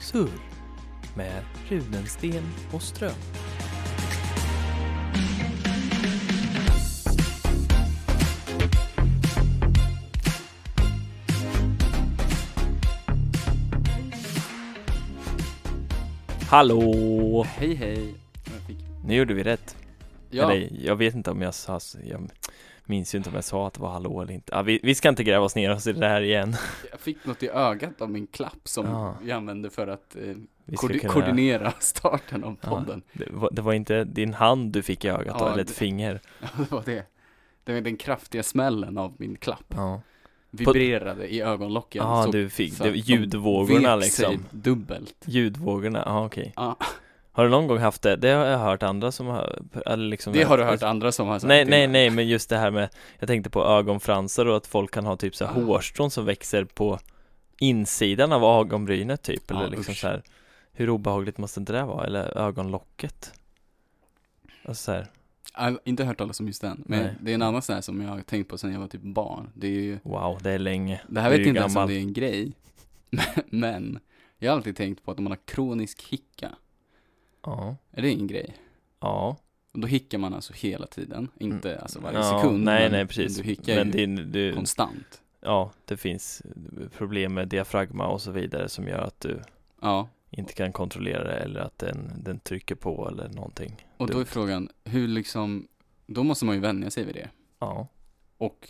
Surr med Rudensten och Ström. Hallå! Hej hej! Nu gjorde vi rätt. ja, Eller, jag vet inte om jag sa, jag minns ju inte om jag sa att det var hallå eller inte. Ja, vi, vi ska inte gräva oss ner oss i det här igen. jag fick något i ögat av min klapp som Ja. jag använde för att eh, koordi- kunna- koordinera starten av Ja, podden. det, var, det var inte din hand du fick i ögat då, Ja, eller ett det- finger. Ja, det var det. Det var den kraftiga smällen av min klapp. Ja, Vibrerade i ögonlocken. ja du fick så det, ljudvågorna vek sig liksom. dubbelt. Ljudvågorna, ja okej. Ja, Har du någon gång haft det? Det har jag hört andra som har, eller liksom det har du hört andra som har sagt. Nej, nej, nej, men just det här med Jag tänkte på ögonfransar och att folk kan ha typ så här Ah. hårstrån som växer på insidan av ögonbrynet typ, eller Ja, liksom usch. så här Hur obehagligt måste inte det vara? Eller ögonlocket? Alltså så här, Jag har inte hört talas om just den. Men Nej. det är en annan sån här som jag har tänkt på sedan jag var typ barn. Det är ju, wow, det är länge det här vet jag inte ens om det är en grej. Men, jag har alltid tänkt på att om man har kronisk hicka, Ja, är det en grej? ja Och då hickar man alltså hela tiden, inte Mm. alltså varje ja, sekund. Nej, men, nej precis du hickar Men ju det, det, konstant. ja, det finns problem med diafragma och så vidare som gör att du Ja, inte kan kontrollera det eller att den, den trycker på eller någonting och då är frågan, hur liksom, då måste man ju vänja sig vid det. Ja, Och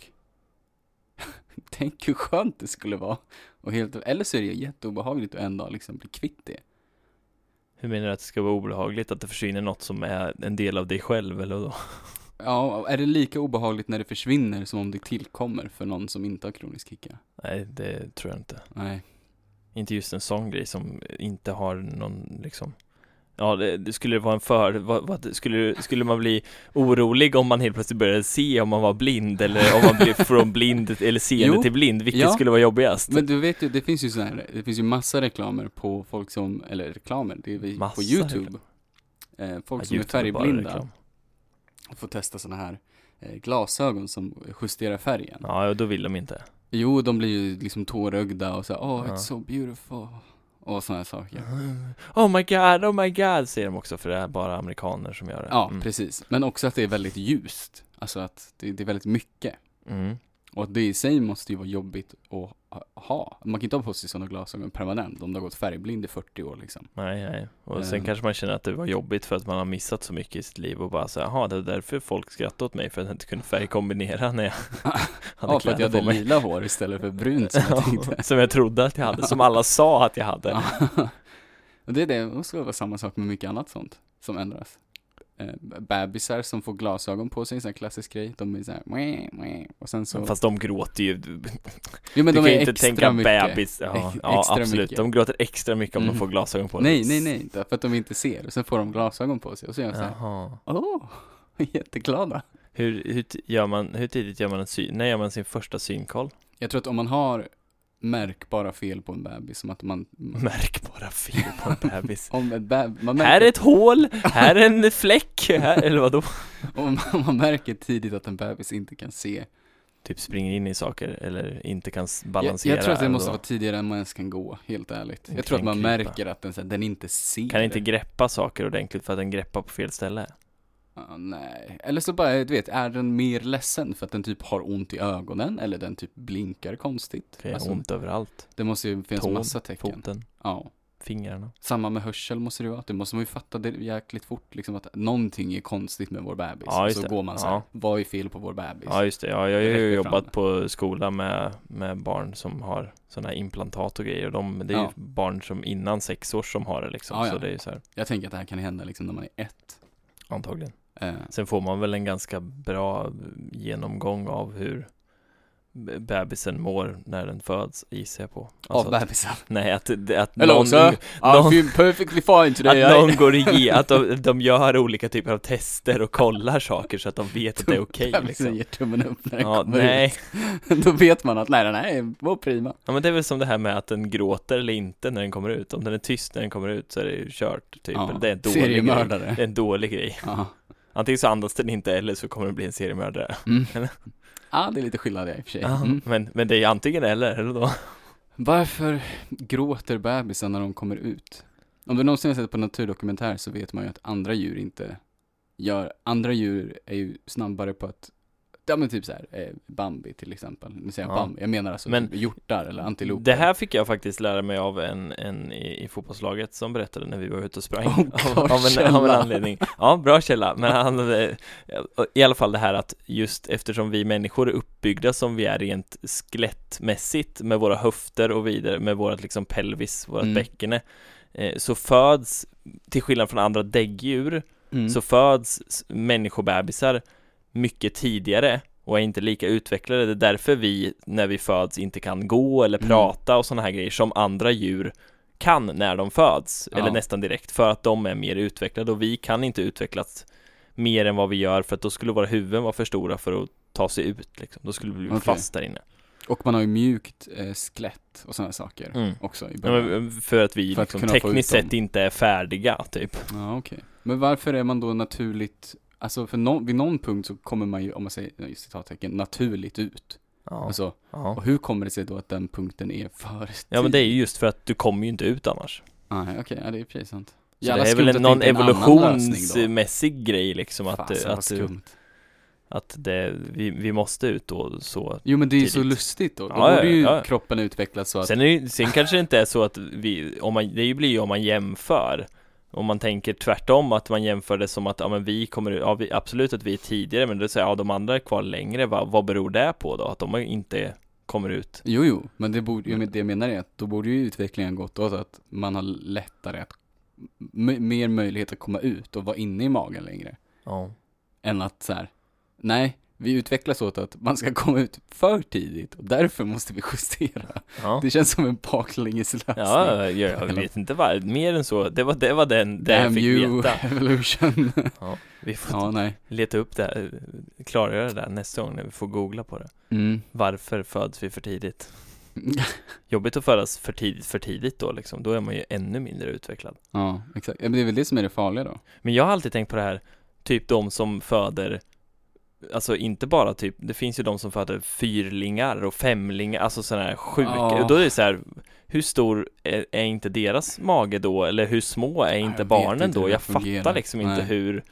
tänk hur skönt det skulle vara. Och helt, eller så är det jätteobehagligt att en dag liksom bli kvitt det. Hur menar du att det ska vara obehagligt? Att det försvinner något som är en del av dig själv eller då? Ja, är det lika obehagligt när det försvinner som om det tillkommer för någon som inte har kronisk hicka? Nej, det tror jag inte. Nej. Inte just en sån grej som inte har någon liksom Ja, det, det skulle vara en för, vad, vad, skulle, skulle man bli orolig om man helt plötsligt började se om man var blind eller om man blev från blind eller seende Jo, till blind, vilket ja. skulle vara jobbigast? Men du vet ju, det finns ju sån här, det finns ju massa reklamer på folk som, eller reklamer, det är Massa på YouTube. Eh, folk Ja, som är YouTube är färgblinda reklam. får testa såna här eh, glasögon som justerar färgen. Ja, och då vill de inte. Jo, de blir ju liksom tårögda och så här, oh Ja. it's so beautiful. Och här saker. Oh my god, oh my god, säger de också för det är bara amerikaner som gör det. Ja, Mm. precis. Men också att det är väldigt ljust. Alltså att det, det är väldigt mycket. Mm. Och att det i sig måste ju vara jobbigt att ha-. Man kan inte ha på sig sådana glasögon permanent om du har gått färgblind i 40 år liksom. Nej, nej. Och sen Ehm. kanske man känner att det var jobbigt för att man har missat så mycket i sitt liv och bara så jaha, det är därför folk skrattade åt mig för att jag inte kunde färgkombinera när jag hade ja, för att jag hade lila hår istället för brunt som jag tänkte. som jag trodde att jag hade, som alla sa att jag hade. Och det är det, det måste vara samma sak med mycket annat sånt som ändras. Eh, bebisar som får glasögon på sig, en sån här klassisk grej. De är såhär, mwah, mwah. och sen så... Fast de gråter ju. jo men du de kan ju inte tänka mycket. bebis. Ja, ja absolut. mycket. De gråter extra mycket om Mm. de får glasögon på Nej, nej, nej, därför att de inte ser. Och sen får de glasögon på sig och så gör de såhär, Jaha. åh, jätteglada. Hur, hur, gör man, hur tidigt gör man en syn? När gör man sin första synkoll? Jag tror att om man har märkbara fel på en bebis, som att man... Märk bara fel på en bebis. Om, ett beb, man märker, Här är ett hål, här är en fläck, här, eller vadå? om man märker tidigt att en bebis inte kan se. Typ springer in i saker eller inte kan s- Jag, balansera. jag tror att det måste då. vara tidigare än man ens kan gå, helt ärligt. Jag tror att man krypa. märker att den, så här, den inte ser. Kan inte greppa saker ordentligt för att den greppar på fel ställe. Ja, nej. Eller så bara, du vet, är den mer ledsen för att den typ har ont i ögonen? Eller den typ blinkar konstigt? Är Alltså, ont överallt. det måste ju finnas Tån, massa tecken. Foten, Ja. fingrarna. Samma med hörsel måste det vara. Det måste man ju fatta det jäkligt fort, liksom att någonting är konstigt med vår bebis. Ja, så det. går man så här, Ja. vad är fel på vår bebis? Ja just det, ja, jag har ju jobbat fram. på skola med, med barn som har sådana här implantat och grejer de, det är Ja. ju barn som innan sex år som har det liksom. Ja. Så det är så här, Jag tänker att det här kan hända liksom när man är ett. Antagligen. Eh, Sen får man väl en ganska bra genomgång av hur bebisen mår när den föds, gissar jag på. Alltså av att, bebisen. nej, att, att Hello någon, sir, I någon- feel perfectly fine today. att I- någon går igenom, att de, de gör olika typer av tester och kollar saker så att de vet att det är okej Bebisen liksom. ger tummen upp när den Ja, kommer nej. ut. Då vet man att nej, den här är- var prima. Ja men det är väl som det här med att den gråter eller inte när den kommer ut. Om den är tyst när den kommer ut så är det ju kört typ. Ja, Eller det är en dålig grej. Det är en dålig grej. Ja. Antingen så andas den inte eller så kommer den bli en seriemördare. Mm. Ja, det är lite skillnad i och för sig. Mm. men, men det är antingen eller, eller då? Varför gråter bebisar när de kommer ut? Om du någonsin har sett på naturdokumentär så vet man ju att andra djur inte gör, andra djur är ju snabbare på att Ja men typ så här, eh, Bambi till exempel. Nu säger jag Ja. Bambi, jag menar alltså Men hjortar eller antiloper. Det här fick jag faktiskt lära mig av en, en i, i fotbollslaget som berättade när vi var ute och sprang Oh, av, av, en, av en anledning Ja, bra källa, men han, eh, i alla fall det här att just eftersom vi människor är uppbyggda som vi är rent skelettmässigt med våra höfter och vidare med vårat liksom pelvis, vårat Mm. bäckene eh, så föds, till skillnad från andra däggdjur, Mm. så föds människobebisar mycket tidigare och är inte lika utvecklade. Det är därför vi, när vi föds, inte kan gå eller Mm. prata och sådana här grejer som andra djur kan när de föds, Ja. eller nästan direkt, för att de är mer utvecklade och vi kan inte utvecklas mer än vad vi gör för att då skulle våra huvuden vara för stora för att ta sig ut liksom. Då skulle vi bli Okej. fast där inne. Och man har ju mjukt eh, skelett och sådana saker Mm. också i Ja, början. men för att vi För att liksom, ut tekniskt sett inte är färdiga, typ. Ja, okej. Men varför är man då naturligt, alltså för nå- vid någon punkt så kommer man ju, om man säger citattecken, naturligt ut. Ja, Alltså, ja. och hur kommer det sig då att den punkten är för ja, men det är ju just för att du kommer ju inte ut annars. Nej, okej, ja det är precis sant. Så Jävla det är väl att en, någon evolutionsmässig grej liksom att, Fasen, att, skumt. att det, vi, vi måste ut då så Jo men det är ju så tidigt. lustigt då. Då Ja, borde ju ja. kroppen utvecklas så att, Sen, är, det ju- sen kanske det inte är så att vi, om man, det blir ju om man jämför Om man tänker tvärtom att man jämför det som att, ja men vi kommer, ja vi, absolut att vi är tidigare men det säger ja de andra är kvar längre, va? vad beror det på då? Att de inte kommer ut? jo jo, men det borde, men det jag menar är att då borde ju utvecklingen gått åt att man har lättare att, mer möjlighet att komma ut och vara inne i magen längre. Ja, än att så här, nej, vi utvecklas åt att man ska komma ut för tidigt och därför måste vi justera. ja. Det känns som en baklängeslösning. Ja, jag, jag vet inte vad, mer än så, det var, det var den, det jag Damn fick you, veta evolution. ja, Vi får ja, nej. leta upp det, här, klargöra det där nästa gång när vi får googla på det Mm. Varför föds vi för tidigt? Jobbigt att födas för tidigt, för tidigt då liksom, då är man ju ännu mindre utvecklad ja, exakt. Men det är väl det som är det farliga då. Men jag har alltid tänkt på det här, typ de som föder Alltså inte bara typ, det finns ju de som föder fyrlingar och femlingar, alltså sådana här sjuka, Ja. och då är det så här Hur stor är, är inte deras mage då, eller hur små är inte barnen inte då? hur det Jag fungerar. fattar liksom inte Nej. hur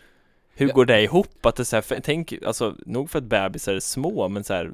Hur Ja. går det ihop? Att det så här, för, tänk, alltså nog för att bebisar är små, men så här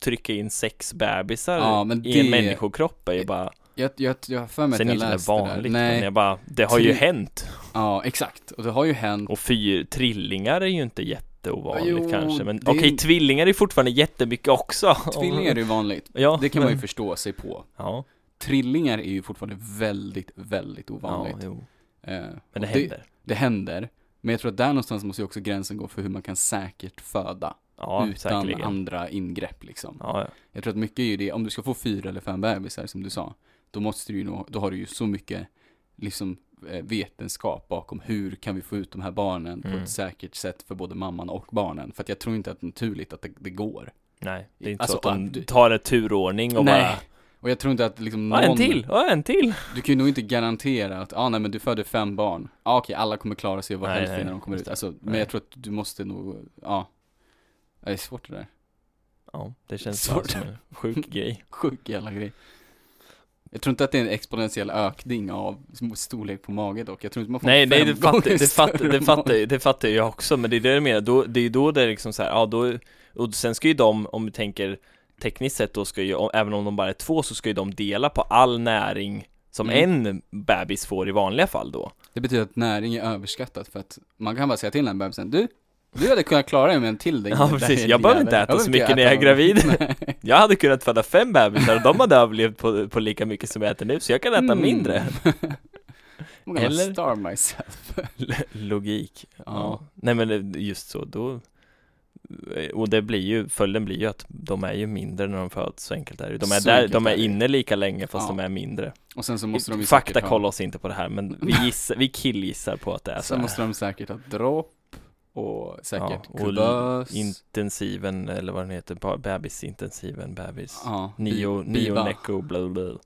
trycka in sex bebisar Ja, men i en det- människokropp är ju bara Jag, jag, jag har för mig Sen att inte jag det läste det vanligt, där. men Nej, jag bara, det har ju Tri- hänt ja exakt. Och det har ju hänt. Och fyr, trillingar är ju inte jätteovanligt Jo, kanske Men det- okej, tvillingar är fortfarande jättemycket också Tvillingar är ju vanligt. Ja, Det kan man ju men- förstå sig på. Ja, Trillingar är ju fortfarande väldigt, väldigt ja, ovanligt. jo. Eh, Men det händer Det händer. Men jag tror att där någonstans måste ju också gränsen gå för hur man kan säkert föda. Ja, utan säkerligen andra ingrepp liksom. Ja, ja. Jag tror att mycket är ju det, om du ska få fyra eller fem bebisar som du sa, då måste du ju nog, då har du ju så mycket liksom vetenskap bakom hur kan vi få ut de här barnen på Mm. ett säkert sätt för både mamman och barnen. För att jag tror inte att det är naturligt att det, det går. nej, det är inte Alltså, så att de tar ett turordning och Nej. bara Och jag tror inte att liksom Ja, någon, en till, ja, en till du kan ju nog inte garantera att, ja ah, nej men du föder fem barn, ja ah, okej alla kommer klara sig och vara nej. när de kommer ut. Alltså, men Nej. jag tror att du måste nog, ja. Det är svårt det där. Ja, det känns Svårt. som en sjuk grej Sjuk jävla grej. Jag tror inte att det är en exponentiell ökning av storlek på mage dock. Jag tror inte man får Nej, nej, fem det fattar, det, fattar, det, fattar, det fattar jag också, men det är det jag menar, då, det är då det är liksom så här, ja då, och sen ska ju de, om vi tänker tekniskt sett då ska ju, även om de bara är två så ska ju de dela på all näring som Mm. en bebis får i vanliga fall då Det betyder att näring är överskattat för att man kan bara säga till den bebisen, du, du hade kunnat klara dig med en till dig. Ja, precis. Jag behöver inte äta så mycket när jag är gravid. Jag hade kunnat föda fem bebisar och de hade överlevt på, på lika mycket som jag äter nu, så jag kan äta Mm. mindre Eller? starve myself. Logik ja. Ja. Nej men det- just så, då Och det blir ju, följden blir ju att de är ju mindre när de föds, så enkelt är det. De är Så där, de är inne lika länge fast Ja. de är mindre Och sen så måste de ju Fakta kolla oss inte på det här men vi gissar, vi killgissar på att det är så Sen måste de säkert ha dropp och säkert Ja, och kuvös. Intensiven, eller vad den heter, bebisintensiven, bebis ja, Neo, biva. neoneco, bla bla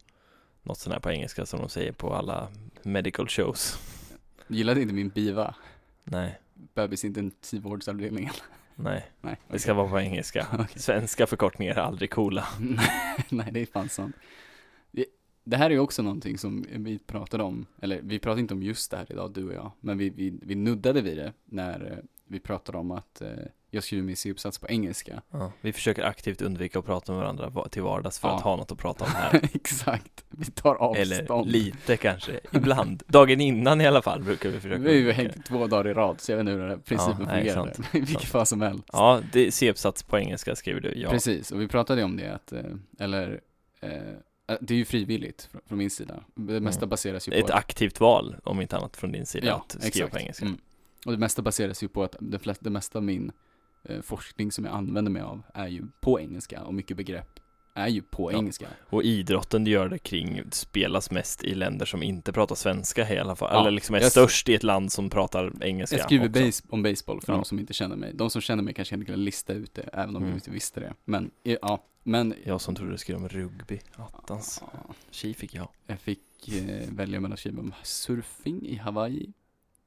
Något sånt här på engelska som de säger på alla medical shows Gillade inte min biva, Nej, bebisintensivvårdsavdelningen. nej, Nej, det ska vara på engelska Okej. Svenska förkortningar är aldrig coola Nej, det är fan sant. Det- här är ju också någonting som vi pratade om, eller vi pratade inte om just det här idag, du och jag, men vi, vi, vi nuddade vid det när eh, vi pratade om att eh, jag skriver min C-uppsats på engelska. Ja, vi försöker aktivt undvika att prata med varandra va- till vardags för Ja. att ha något att prata om här. Exakt, vi tar avstånd. Eller lite kanske, ibland. Dagen innan i alla fall brukar vi försöka Vi har ju hängt två dagar i rad, så jag vet inte hur den här principen Ja, fungerar. I vilket fall som helst. Ja, C-uppsats på engelska skriver du, ja. Precis, och vi pratade om det att, eh, eller, eh, det är ju frivilligt fr- från min sida. Det mesta Mm. baseras ju Ett på aktivt val, om inte annat från din sida, Ja, att skriva exakt. på engelska. Mm. Och det mesta baseras ju på att det, flesta, det mesta av min eh, forskning som jag använder mig av är ju på engelska och mycket begrepp är ju på Ja. engelska. Och idrotten du gör det kring spelas mest i länder som inte pratar svenska i alla fall. Ja, Eller liksom är jag- störst i ett land som pratar engelska Jag skriver base, om baseball för Ja. de som inte känner mig. De som känner mig kanske inte kan lista ut det, även om Mm. jag inte visste det. Men, eh, ja, men Jag som trodde du skulle om rugby. Attans. Tji fick jag. jag fick eh, välja mellan att skriva om surfing i Hawaii.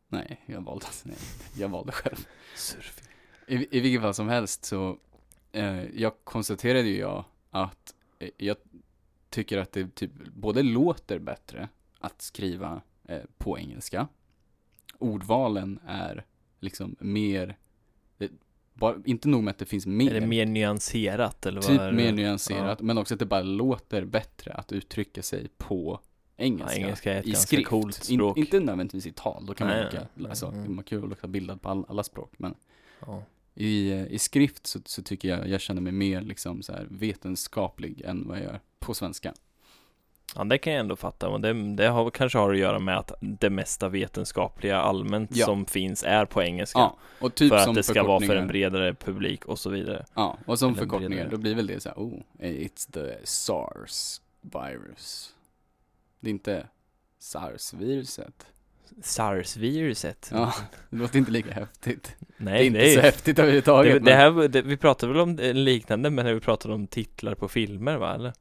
Nej, jag valde, nej, jag valde själv. Surfing. I, I vilket fall som helst så, eh, jag konstaterade ju jag att eh, jag tycker att det typ både låter bättre att skriva eh, på engelska. Ordvalen är liksom mer, bara, inte nog med att det finns mer, Är det mer nyanserat eller vad typ det? mer nyanserat, men också att det bara låter bättre att uttrycka sig på engelska. Ja, engelska är ett I ganska skrift. coolt språk. In, inte nödvändigtvis i tal, då kan man Nej, åka, nej, alltså, mm. man kan ju åka bildad på all, alla språk, men Ja. i, i skrift så, så tycker jag, jag känner mig mer liksom så här vetenskaplig än vad jag gör på svenska. Ja, det kan jag ändå fatta. Och det, det har, kanske har att göra med att det mesta vetenskapliga allmänt Ja. som finns är på engelska. Ja, och typ för att det ska vara för en bredare publik och så vidare. Ja, och som eller förkortningar, bredare. då blir väl det så här, oh, it's the SARS virus. Det är inte SARS-viruset. SARS-viruset. Ja, det låter inte lika häftigt. Nej, det är inte så häftigt överhuvudtaget. det, men- det här, det, vi pratade väl om en liknande, men när vi pratade om titlar på filmer va, eller?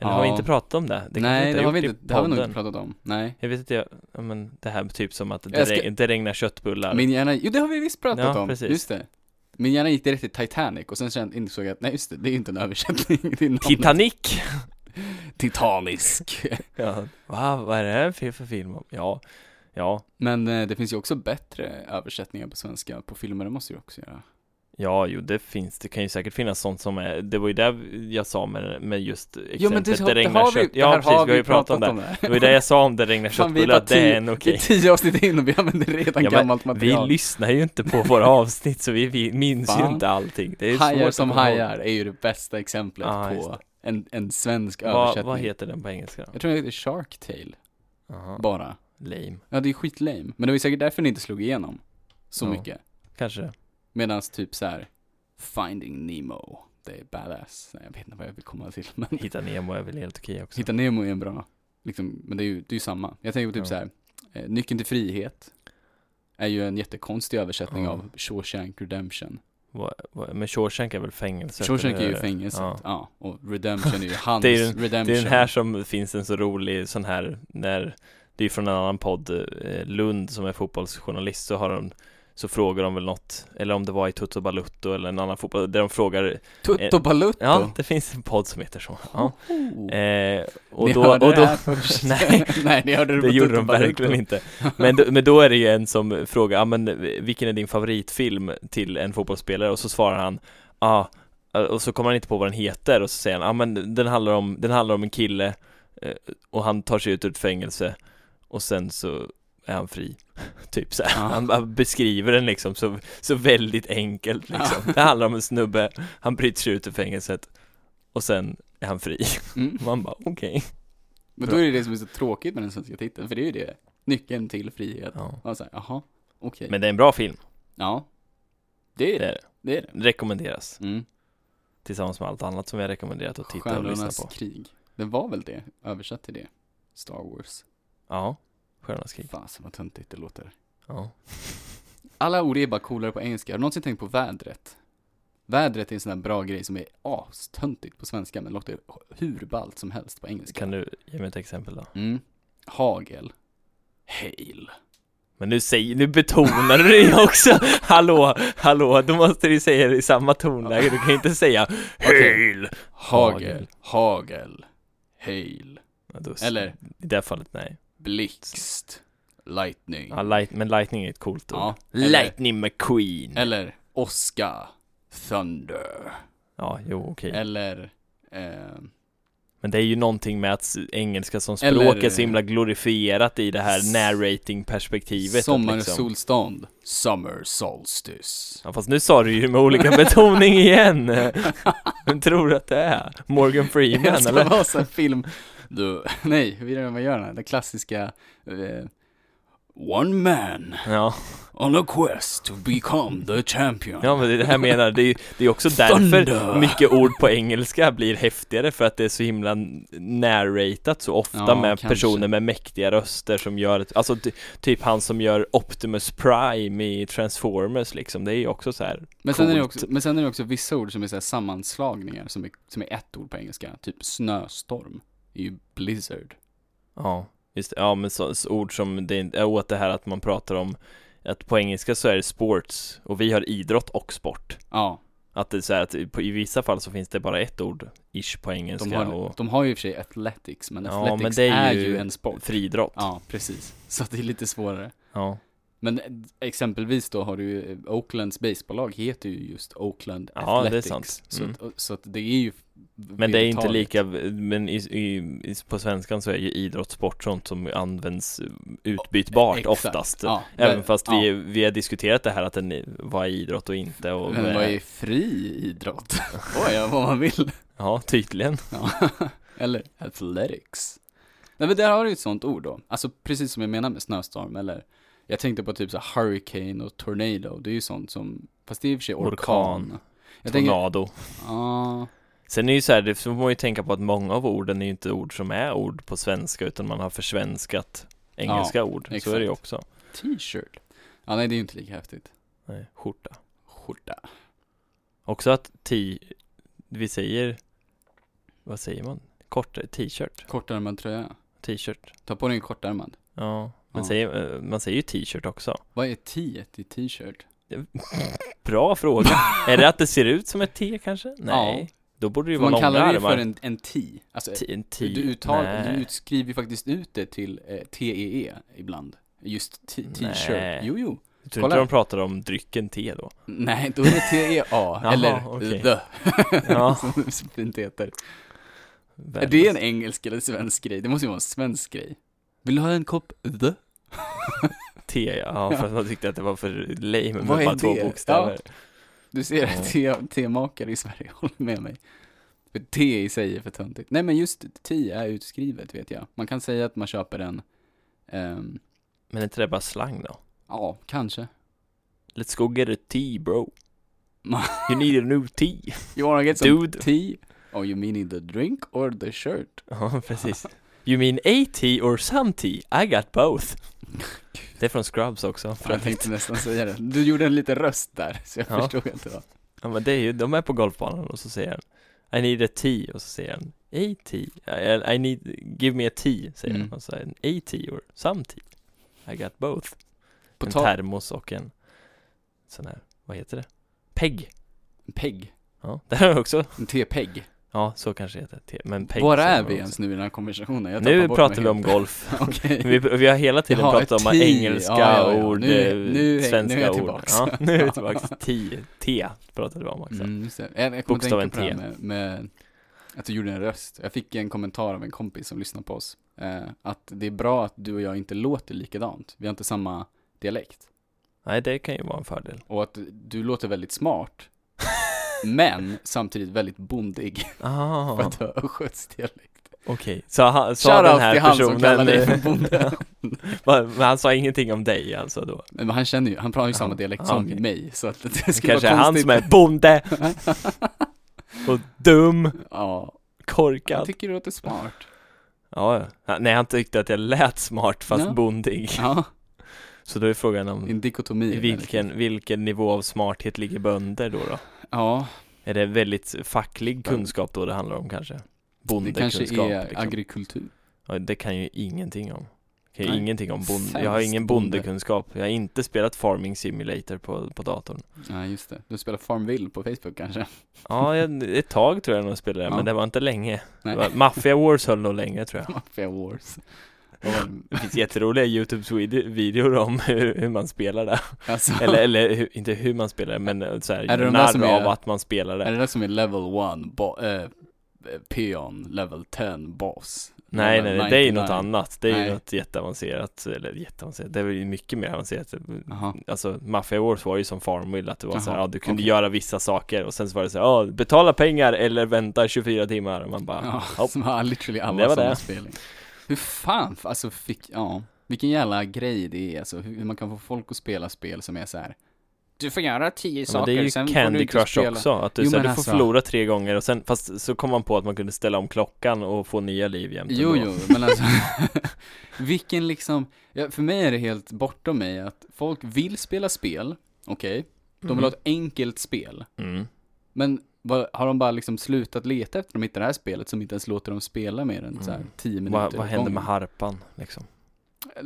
Eller har vi Ja. inte pratat om det? det Nej, det har vi inte, det har vi nog inte pratat om. Nej. Jag vet inte, jag, ja, men det här typ som att det, ska- det regnar köttbullar. Min hjärna, jo det har vi visst pratat Ja, om. precis. Just det. Min hjärna gick direkt till Titanic och sen kände, insåg jag att nej just det, det är inte en översättning. Titanic! Titanisk. ja, va, vad är det här för, för film? Ja, ja, Men eh, det finns ju också bättre översättningar på svenska på filmer, det måste ju också göra. Ja, jo det finns, det kan ju säkert finnas sånt som är, det var ju det jag sa med, med just exemplet, Jo men det, det regnar har vi, kött. Ja precis, vi har ju pratat om det. det. Det var ju det jag sa om det regnar vi köttbullar, att det är en Vi okej är tio avsnitt in och vi använder redan Ja, gammalt Vi material. lyssnar ju inte på våra avsnitt så vi, vi minns ju Fan. inte allting. Det är Hajar som hajar är ju det bästa exemplet just på en, en svensk Vad, översättning. vad heter den på engelska då? Jag tror det heter Shark Tale, Jaha, bara. lame. Ja, det är skitlame. Men det var ju säkert därför den inte slog igenom så Ja. mycket. Kanske det. Medan typ så här Finding Nemo, det är badass. Nej, Jag vet inte vad jag vill komma till, men Hitta Nemo är väl helt okej också. Hitta Nemo är en bra, liksom, men det är ju, det är ju samma. Jag tänker på typ Ja. så här, eh, Nyckeln till frihet är ju en jättekonstig översättning Ja. av Shawshank Redemption. Vad- vad- Men Shawshank är väl fängelse? Shawshank är ju eller? fängelset, ja. Ja. Och Redemption är ju hans Det är ju- Redemption. Det är den här som finns en så rolig sån här när det är från en annan podd, eh, Lund som är fotbollsjournalist så har de så frågar de väl något, eller om det var i Toto Balutto eller en annan fotboll, där de frågar Tutto Balutto! Ja, det finns en podd som heter så ja. Eh, Och ni då, hörde och det då här först. Nej. Nej, ni hörde det, Det gjorde Tutto de verkligen inte men men då är det ju en som frågar, ja men vilken är din favoritfilm till en fotbollsspelare? Och så svarar han, ja ah, och så kommer han inte på vad den heter och så säger han, ja men den handlar om, den handlar om en kille eh, och han tar sig ut ur ett fängelse och sen så är han fri Typ så här. Ja. han beskriver den liksom så, så väldigt enkelt liksom Det handlar om en snubbe, han bryter sig ut ur fängelset och sen är han fri Mm. Man bara okej Men då är det det som är så tråkigt med den svenska titeln, för det är ju det. Nyckeln till frihet. ja. Och så här, jaha, okej. Men det är en bra film, Ja. Det är det det. är det Det är det. Rekommenderas Mm. Tillsammans med allt annat som vi har rekommenderat att titta och lyssna Stjärnornas på krig. Det var väl det, översatt till det. Star Wars. Ja, Stjärnornas krig Fasen vad töntigt det låter. Ja, Alla ord är bara coolare på engelska. Har du någonsin tänkt på vädret? Vädret är en sån här bra grej som är astöntigt på svenska, men låter hur ballt som helst på engelska. kan du ge mig ett exempel då? Mm. Hagel. Hail. Men nu säger, nu betonar du det också! hallå, hallå, då måste du säga det i samma tonläge, du kan inte säga. Hail! Hagel. Hagel. Hail. Ja, då, Eller I det här fallet nej. Blixt, lightning. Ja, light, men lightning är ett coolt ord. Ja, eller- Lightning McQueen. Eller åska, thunder. Ja, jo okej. Eller eh, Men det är ju någonting med att engelska som språk Eller- är så himla glorifierat i det här narrating-perspektivet. sommarsolstånd, summer solstice. Ja, fast nu sa du ju med olika betoning igen. Vem tror du att det är? Morgan Freeman Det ska eller? vara här film, du, nej, hur är det man gör den? Den klassiska eh, One man Ja, on a quest to become the champion. ja men det är det här menar, det är det är också därför Thunder. mycket ord på engelska blir häftigare för att det är så himla narratat så ofta Ja, med kanske. personer med mäktiga röster som gör, alltså ty, typ han som gör Optimus Prime i Transformers liksom, det är ju också så här. Men sen, är det också, men sen är det också vissa ord som är så sammanslagningar som är, som är ett ord på engelska. Typ snöstorm är ju blizzard. Ja, just det. Ja, men så, så ord som, det är åt det här att man pratar om att på engelska så är det sports och vi har idrott och sport. Ja, Att det är så här att på, i vissa fall så finns det bara ett ord ish på engelska de har, och de har ju i och för sig athletics, men Ja, athletics men det är är, ju ju en sport. friidrott. Ja, precis. Så det är lite svårare. Ja. Men exempelvis då har du ju, Oaklands baseballlag heter ju just Oakland Ja, det är Athletics. sant. Så, Mm. att, och- så att det är ju Men det är inte lika, men i, i, på svenskan så är ju idrott sport sånt som används utbytbart Exakt. oftast. Ja, Även men- fast ja. vi, vi har diskuterat det här att den var idrott och inte och Men vad är fri idrott? Får jag vad man vill? Ja, tydligen. Ja. Eller athletics. Nej men där har du ju ett sånt ord då. Alltså precis som jag menar med snöstorm eller jag tänkte på typ så hurricane och tornado. Det är ju sånt som, fast det är i och för sig orkan. Orkan. Jag tänker, Tornado. ja, Sen är det ju så här, det får man ju tänka på att många av orden är ju inte ord som är ord på svenska utan man har försvenskat engelska ord. Så är det ju exakt. också. t-shirt. Ja nej det är ju inte lika häftigt. Nej, skjorta. Skjorta. Också att t, vi säger, vad säger man? Kortare, t-shirt, Kortärmad tröja. t-shirt. Ta på dig en kortärmad. Ja, man, Ja. Säger, eh, man säger ju t-shirt också. Vad är t i t-shirt? Bra fråga. är det att det ser ut som ett T kanske? Nej. Då borde det ju För vara man kallar det för en, en t. Alltså, T, en T. du, uttal, du utskriver ju faktiskt ut det till eh, TEE ibland. Just t-shirt. Jo, jo. Jag tror inte de pratar om drycken te då. Nej, då är det TEA, eller the, Ja. som det så fint heter. Är Världens- det en engelsk eller svensk grej? Det måste ju vara en svensk grej. Vill du ha en kopp the? Te, ja, för att man tyckte att det var för lame med Vad är bara två det? bokstäver. Du ser, Ja. te, temakare i Sverige håller med mig. För te i sig är för töntigt. Nej men just te är utskrivet vet jag. Man kan säga att man köper en, ehm, Men är inte det bara slang då? ja, kanske. Let's go get a tea bro. You need a new tea. You wanna get some Dude. tea? Oh you meaning the drink or the shirt? Ja, precis. You mean a tea or some tea? I got both. Det är från Scrubs också. för jag tänkte nästan säga det. Du gjorde en liten röst där, så jag Ja. förstod inte vad. Ja men det är ju, de är på golfbanan och så säger han I need a tea och så säger han A tea, I, I need, give me a tea säger Mm. han och så han A tea or some tea I got both På En tal, termos och en sån här, vad heter det? Pegg en pegg. Ja, det här är också, En tepegg. Ja så kanske det heter, te, men pegg Var är vi ens nu i den här konversationen? Jag Nu pratar vi om golf vi, vi har hela tiden Jaha, pratat om engelska Ja, ja, ja. ord, Nu- eh, nu häng- nu är svenska jag ord tillbaks. Ja, nu är vi Ja. tillbaks, te, te pratade vi om också Mm. Jag, jag Bokstaven T. med, med att du gjorde en röst. Jag fick en kommentar av en kompis som lyssnar på oss. Eh, att det är bra att du och jag inte låter likadant. Vi har inte samma dialekt. Nej det kan ju vara en fördel Och att du låter väldigt smart. Men samtidigt väldigt bondig. För Ah, att du har östgötsdialekt. okej, så han, sa den här till han som kallar personen dig för bonde. Men han sa ingenting om dig alltså då? Men han känner ju, han pratar ju samma dialekt ja, som mig. Så att det skulle kanske är vara han konstigt. som är bonde och dum, Ja, korkad tycker det låter smart. Ja, nej han tyckte att jag lät smart fast Ja. bondig Ja, Så då är frågan en om dikotomi. i eller? vilken, vilken nivå av smarthet ligger bönder då då? Ja, Är det väldigt facklig kunskap då det handlar om kanske? det kanske Bondekunskap är liksom. agrikultur. ja, Det kan ju ingenting om Jag har Nej. ingenting om bond, Sämst jag har ingen bonde. bondekunskap. Jag har inte spelat Farming Simulator på, på datorn. Nej, just det. Du spelar Farmville på Facebook kanske? Ja, jag, ett tag tror jag nog spelade det, Ja. men det var inte länge. Nej. Var- Mafia Wars höll nog länge tror jag. Mafia Wars. Var det? Det finns jätteroliga YouTube-videor om hur, hur man spelar det. Alltså, Eller, eller hur, inte hur man spelar det, men eh, så här, Är det de narr som är- av att man spelar är det. det som är level 1, bo- eh, peon, level 10, boss? Nej, nej, nej, det är ju 99. något annat. Det är Nej. ju något jätteavancerat, eller jätteavancerat, det är ju mycket mer avancerat. Jaha. Alltså, Mafia Wars var ju som Farmville, att det var så här, ja, du kunde okej. göra vissa saker och sen så var det så här, ja, betala pengar eller vänta 24 timmar. Och man bara, Ja, som har literally Det alla var sådana det. spel. Hur fan, alltså fick, ja, vilken jävla grej det är alltså, hur man kan få folk att spela spel som är så här. Du får göra tio Ja, saker, men det är ju sen får du Candy Crush spela. också, att du, Jo, så du får alltså- förlora tre gånger och sen, fast så kom man på att man kunde ställa om klockan och få nya liv jämt Jo, jo, men alltså, vilken liksom, ja, för mig är det helt bortom mig att folk vill spela spel, okej, de vill ha ett enkelt spel, mm. men har de bara liksom slutat leta efter de hittar det här spelet som inte ens låter dem spela mer än så här Mm. 10 minuter Vad, vad händer med harpan liksom?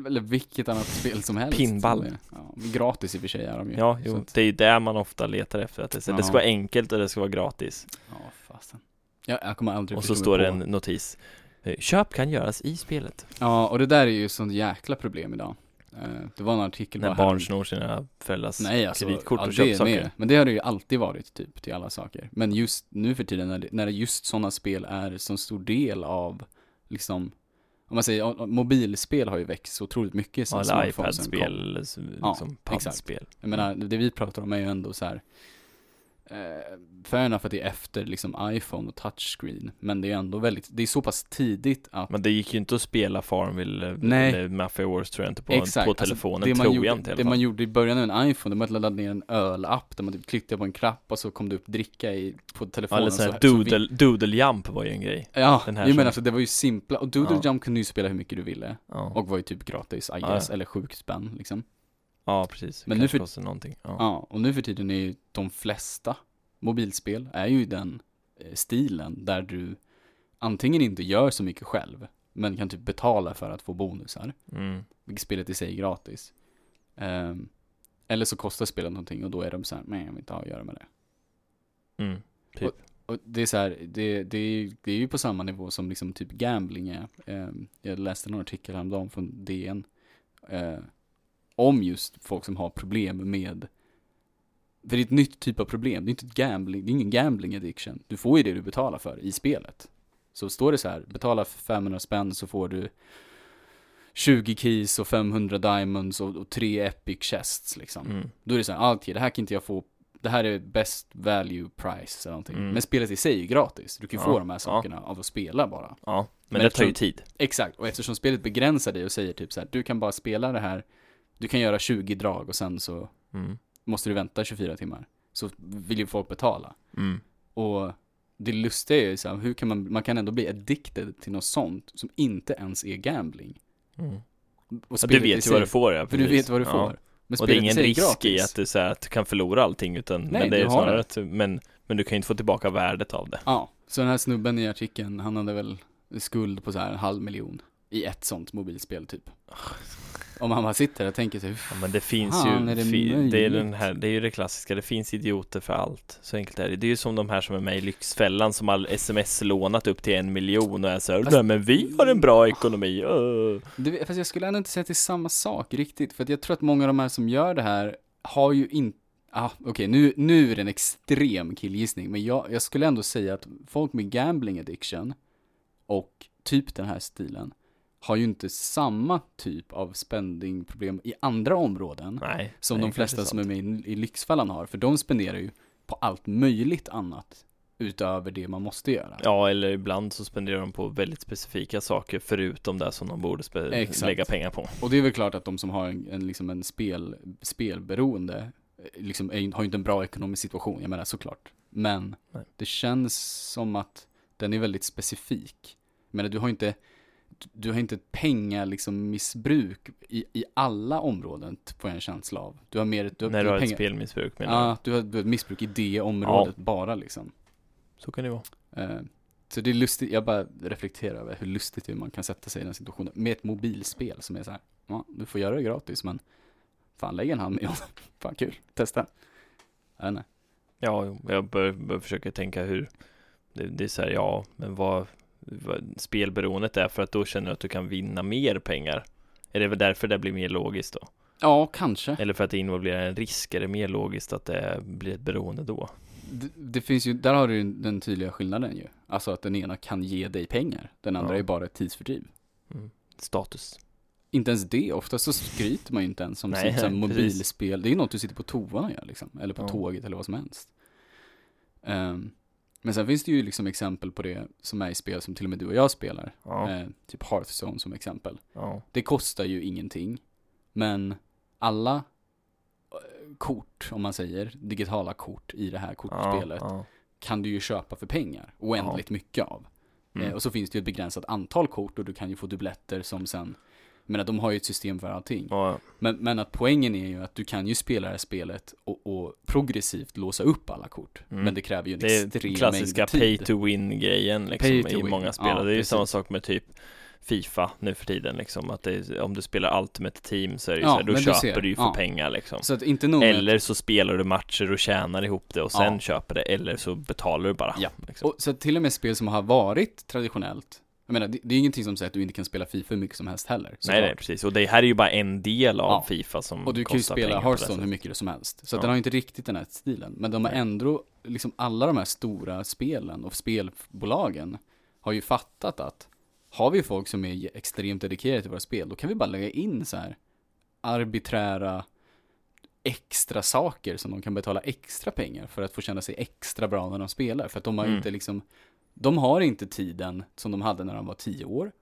Eller vilket annat spel som helst. Pinball. är- Ja, gratis i och för sig är de ju. Ja, jo, att- det är ju det man ofta letar efter, att det, det ska vara enkelt och det ska vara gratis. Ja, fasen. Ja, jag kommer aldrig Och så står det en notis. eh, Köp kan göras i spelet. Ja, och det där är ju sånt jäkla problem idag. Eh, Det var en artikel När barn snor sina föräldrars Nej, alltså, kreditkort ja, och köper det är saker. med. Men det har det ju alltid varit typ till alla saker. Men just nu för tiden när, det, när just sådana spel är så stor del av liksom om man säger, ja, mobilspel har ju växt så otroligt mycket sen Ja, smartphonesen kom. så- Ja, liksom exakt. Jag menar, det vi pratar om är ju ändå så här. Eh, fair enough att det är efter liksom iPhone och touchscreen. Men det är ändå väldigt, det är så pass tidigt att Men det gick ju inte att spela Farmville eller, Nej. eller Mafia Wars tror jag inte på, Exakt, på alltså, telefonen, det man tror gjorde, jag inte i Det alla man fall. gjorde i början av en iPhone, det var att ladda ner en ölapp där man typ klickade på en knapp och så kom det upp dricka i, på Ja, telefonen. eller sån här så- så vi- doodle, doodle jump var ju en grej. Ja, den här jo, men som- alltså det var ju simpla, och Doodle Ja. Jump kunde ju spela hur mycket du ville. Ja, Och var ju typ gratis, I Ja, guess, ja. eller sjuk spänn liksom. Ja precis. Men nu för- kostar någonting. Ja. Ja, och nu för tiden är ju de flesta mobilspel är ju den eh, stilen där du antingen inte gör så mycket själv, men kan typ betala för att få bonusar, Mm. vilket spelet i sig är gratis. Ehm, eller så kostar spelet någonting och då är de så här, nej jag vill inte ha att göra med det. Mm. Typ. Och det är så här, det, det, är, det är ju på samma nivå som liksom typ gambling är. Ehm, jag läste någon artikel häromdagen från DN. eh, om just folk som har problem med för det är ett nytt typ av problem, det är inte ett gambling, det är ingen gambling addiction. Du får ju det du betalar för i spelet. Så står det så här, betala för 500 spänn så får du 20 keys och 500 diamonds och, och 3 epic chests liksom. Mm. Då är det så här, okej, det här kan inte jag få, det här är best value price eller någonting. Mm. Men spelet i sig är gratis. Du kan ju Ja, få de här ja. sakerna av att spela bara. Ja, men, Men det tar ju tid. Exakt, och eftersom spelet begränsar dig och säger typ så här, du kan bara spela det här, du kan göra 20 drag och sen så Mm. måste du vänta 24 timmar. Så vill ju folk betala. Mm. Och det lustiga är ju så här, hur kan man, man kan ändå bli addicted till något sånt som inte ens är gambling. Mm. Och du i vet ju vad du får ja, För du vet vad du Ja. får. Men Och det är i ingen risk i gratis. att du, så här, att du kan förlora allting utan, Nej, men det du är snarare det. att, men, men du kan ju inte få tillbaka värdet av det. Ja, så den här snubben i artikeln, han hade väl skuld på så här en halv miljon i ett sånt mobilspel typ. Om han bara sitter och tänker sig, Ja, men det finns fan ju, är det fi, det, är den här, det är ju det klassiska, det finns idioter för allt. Så enkelt är det. Det är ju som de här som är med i Lyxfällan som har sms-lånat upp till en miljon och är så här, Fast- "Nej, men vi har en bra ekonomi. öh." Du, fast jag skulle ändå inte säga att det är samma sak riktigt, för att jag tror att många av de här som gör det här har ju inte, ah, okej, nu, nu är det en extrem killgissning, men jag, jag skulle ändå säga att folk med gambling addiction och typ den här stilen har ju inte samma typ av spendingproblem i andra områden Nej. som nej, de flesta som är med i, i Lyxfällan har, för de spenderar ju på allt möjligt annat utöver det man måste göra. Ja, eller ibland så spenderar de på väldigt specifika saker förutom det som de borde Exakt. lägga pengar på. Och det är väl klart att de som har en, en, liksom en spel, spelberoende eh, liksom är, har ju inte en bra ekonomisk situation, jag menar såklart. Men Nej. det känns som att den är väldigt specifik. Menar, du har inte, du har inte ett pengar liksom missbruk i, i alla områden, får jag en känsla av. Du har mer, du har, När du har ett pengar- spelmissbruk menar Ja, du har, du har ett missbruk i det området bara liksom. Så kan det vara. Eh, Så det är lustigt, jag bara reflekterar över hur lustigt det är man kan sätta sig i den situationen med ett mobilspel som är så här, ja, du får göra det gratis men fan lägg en hand med fan kul, testa. Jag vet inte. Ja, jag bör, bör försöka tänka hur det, det är så här, ja, men vad spelberoendet är för att då känner du att du kan vinna mer pengar. Är det väl därför det blir mer logiskt då? Ja, kanske. Eller för att det involverar en risk, är det mer logiskt att det blir ett beroende då? Det, det finns ju, där har du ju den tydliga skillnaden ju. Alltså att den ena kan ge dig pengar, den andra Ja. är bara ett tidsfördriv. Mm. Status. Inte ens det, oftast så skryter man ju inte ens om Nej, sitt precis. mobilspel. Det är ju något du sitter på toan och gör liksom, eller på Ja. tåget eller vad som helst. Ehm, men sen finns det ju liksom exempel på det som är i spel som till och med du och jag spelar. Ja, Eh, typ Hearthstone som exempel. ja, Det kostar ju ingenting, men alla eh, kort, om man säger, digitala kort i det här kortspelet ja. kan du ju köpa för pengar, oändligt mycket av. Mm. Eh, och så finns det ju ett begränsat antal kort och du kan ju få dubbletter som sen, jag menar de har ju ett system för allting. Ja, Men, men att poängen är ju att du kan ju spela det här spelet och, och progressivt låsa upp alla kort. Mm. Men det kräver ju en Det är extrem klassiska mängd tid. pay to win grejen liksom i win. många spel. Ja, det är ju precis. samma sak med typ Fifa nu för tiden liksom att det är, om du spelar Ultimate Team så är det ju Ja, så här, då men du köper ser. du ju för Ja. pengar liksom. Så att inte nog Eller så spelar du matcher och tjänar ihop det och sen Ja. köper det eller så betalar du bara. Ja. Liksom. Och så att till och med spel som har varit traditionellt, jag menar det, det är ingenting som säger att du inte kan spela FIFA hur mycket som helst heller. nej, nej, precis. Och det här är ju bara en del av Ja. Fifa som Och du kan ju spela Hearthstone hur mycket som helst. Så Ja. den har ju inte riktigt den här stilen. Men de har ändå, liksom alla de här stora spelen och spelbolagen har ju fattat att har vi folk som är extremt dedikerade till våra spel, då kan vi bara lägga in så här arbiträra extra saker som de kan betala extra pengar för att få känna sig extra bra när de spelar. För att de har Mm. inte liksom, de har inte tiden som de hade när de var tio år.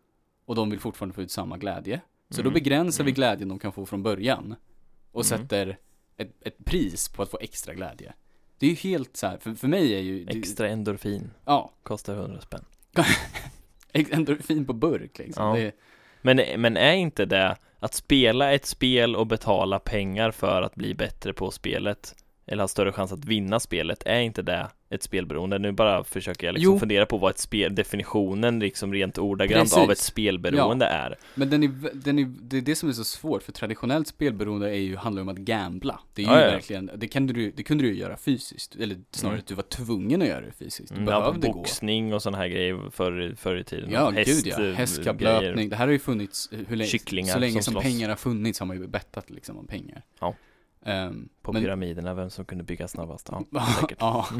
Och de vill fortfarande få ut samma glädje. Så då Mm. begränsar vi Mm. glädjen de kan få från början. Och Mm. sätter ett, ett pris på att få extra glädje. Det är ju helt så här, för, för mig är ju, det, Extra endorfin ja, kostar 100 spänn. endorfin på burk liksom. Ja. Det, Men, men är inte det att spela ett spel och betala pengar för att bli bättre på spelet eller ha större chans att vinna spelet, är inte det ett spelberoende? Nu bara försöker jag liksom Jo. fundera på vad ett spel, definitionen liksom rent ordagrant Precis. av ett spelberoende är. men den är, den är, det är det som är så svårt, för traditionellt spelberoende är ju, handlar om att gambla. Det är ju Ja, ja. verkligen, det, kan du, det kunde du ju göra fysiskt, eller snarare Mm. att du var tvungen att göra det fysiskt. Du Mm, ja, behövde gå. boxning och sådana här grejer förr, förr i tiden. Ja, Häst, gud ja. eh, Hästkapplöpning. Det här har ju funnits hur länge, Kycklingar så länge som som, slåss. pengar har funnits har man ju bettat liksom om pengar. Ja. Ehm, På men- pyramiderna, vem som kunde bygga snabbast. Ja, Ja, säkert. ja.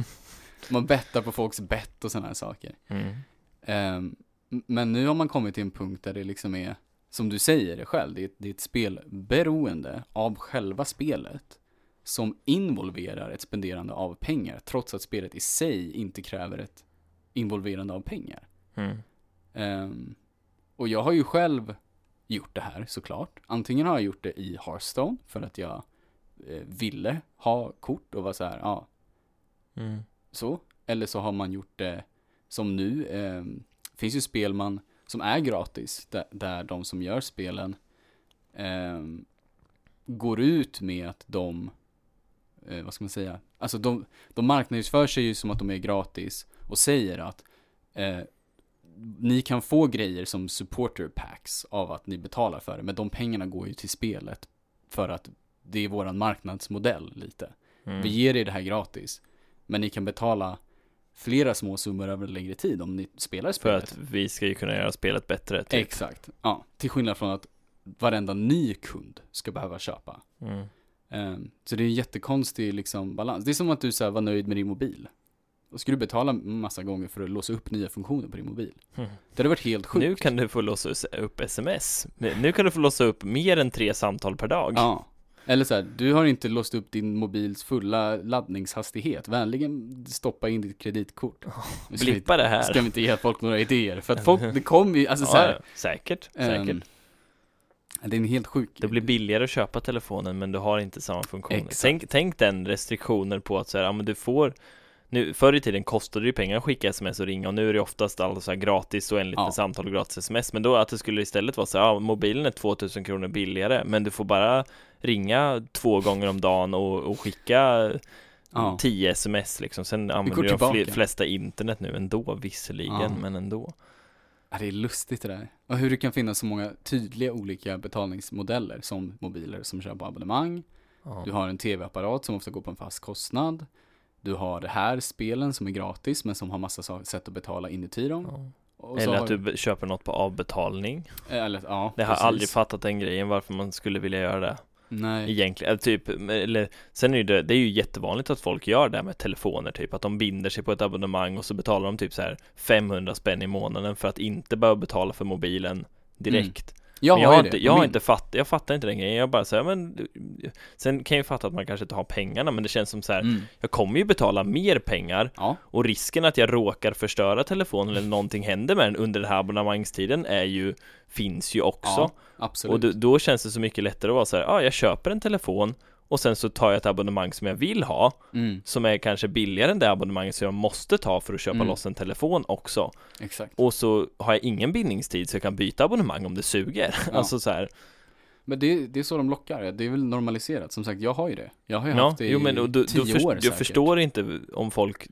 Man bettar på folks bett och sådana här saker. Mm. Ehm, m- men nu har man kommit till en punkt där det liksom är, som du säger det själv, det är, det är ett spelberoende av själva spelet som involverar ett spenderande av pengar, trots att spelet i sig inte kräver ett involverande av pengar. Mm. Ehm, och jag har ju själv gjort det här såklart. Antingen har jag gjort det i Hearthstone för att jag eh, ville ha kort och var så här, ja, Mm. Så. Eller så har man gjort det som nu. Eh, finns ju spel man, som är gratis, där, där de som gör spelen eh, går ut med att de, eh, vad ska man säga, alltså de, de marknadsför sig ju som att de är gratis och säger att eh, ni kan få grejer som supporter packs av att ni betalar för det, men de pengarna går ju till spelet för att det är våran marknadsmodell lite. Mm. Vi ger er det här gratis. Men ni kan betala flera små summor över en längre tid om ni spelar För spelet. att vi ska ju kunna göra spelet bättre. Typ. Exakt. Ja, till skillnad från att varenda ny kund ska behöva köpa. Mm. Ehm, så det är en jättekonstig liksom, balans. Det är som att du så här, var nöjd med din mobil. Då ska du betala massa gånger för att låsa upp nya funktioner på din mobil. Mm. Det hade varit helt sjukt. Nu kan du få låsa upp sms. Nu kan du få låsa upp mer än tre samtal per dag. Ja. Eller så här, du har inte låst upp din mobils fulla laddningshastighet. Vänligen stoppa in ditt kreditkort. Vi- Blippa det här. Ska vi inte ge folk några idéer? För att folk, det kommer ju, alltså så Ja, här, ja, säkert, ehm, säkert. Det är en helt sjuk Det blir billigare att köpa telefonen men du har inte samma funktioner. Tänk, tänk den restriktioner på att så här, ja men du får nu, förr i tiden kostade det ju pengar att skicka sms och ringa och nu är det oftast allt så här gratis och enligt Ja. samtal och gratis sms Men då att det skulle istället vara så här, ja mobilen är 2000 kronor billigare men du får bara ringa två gånger om dagen och, och skicka Ja. 10 sms liksom, sen använder de tillbaka. flesta internet nu ändå visserligen, Ja. men ändå. Ja, det är lustigt det där. Och hur det kan finnas så många tydliga olika betalningsmodeller som mobiler som kör på abonnemang. Du har en tv-apparat som ofta går på en fast kostnad. Du har det här spelen som är gratis men som har massa sa- sätt att betala inuti dem. Ja. Eller att du köper något på avbetalning. Eller, ja, Det har precis. aldrig fattat den grejen, varför man skulle vilja göra det. Nej. Egentligen, eller typ, eller sen är det, det är ju jättevanligt att folk gör det med telefoner typ, att de binder sig på ett abonnemang och så betalar de typ så här 500 spänn i månaden för att inte behöva betala för mobilen direkt. Jag Men jag har har inte, jag har inte fattat, jag fattar inte den grejen, jag bara säger men Sen kan jag ju fatta att man kanske inte har pengarna men det känns som så här, Mm. jag kommer ju betala mer pengar Ja. och risken att jag råkar förstöra telefonen eller någonting händer med den under den här abonnemangstiden är ju Finns ju också Ja, och då, då känns det så mycket lättare att vara så här, ja ah, jag köper en telefon och sen så tar jag ett abonnemang som jag vill ha Mm, som är kanske billigare än det abonnemanget som jag måste ta för att köpa Mm. loss en telefon också exakt. och så har jag ingen bindningstid så jag kan byta abonnemang om det suger Ja. alltså så här, Men det, det är så de lockar. Det är väl normaliserat. Som sagt, jag har ju det. Jag har ju ja, haft det jo men i tio då först, år jag förstår inte om folk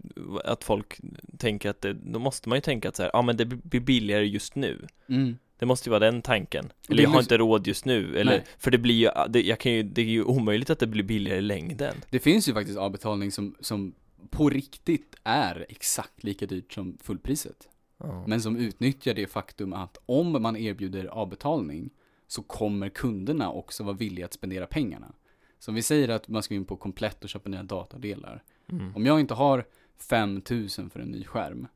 att folk tänker att det, då måste man ju tänka att så här, ja men det blir billigare just nu Mm. Det måste ju vara den tanken. Eller jag har inte råd just nu, eller, Nej. för det blir ju, det, jag kan ju, det är ju omöjligt att det blir billigare i längden. Det finns ju faktiskt avbetalning som, som på riktigt är exakt lika dyrt som fullpriset. Ja. Men som utnyttjar det faktum att om man erbjuder avbetalning så kommer kunderna också vara villiga att spendera pengarna. Så om vi säger att man ska in på komplett och köpa nya datadelar. Mm. Om jag inte har 5000 för en ny skärm,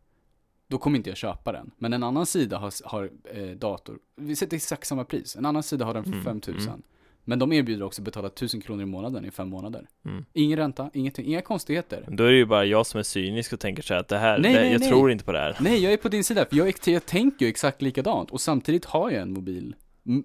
då kommer inte jag köpa den. Men en annan sida har, har eh, dator, vi sätter exakt samma pris, en annan sida har den för Mm, 5000. mm. Men de erbjuder också att betala 1000 kronor i månaden i fem månader. Mm. Ingen ränta, ingenting, inga konstigheter. Då är det ju bara jag som är cynisk och tänker så här att det här, Nej, det, nej, jag nej. tror inte på det här. Nej, jag är på din sida, för jag, jag tänker ju exakt likadant och samtidigt har jag en mobil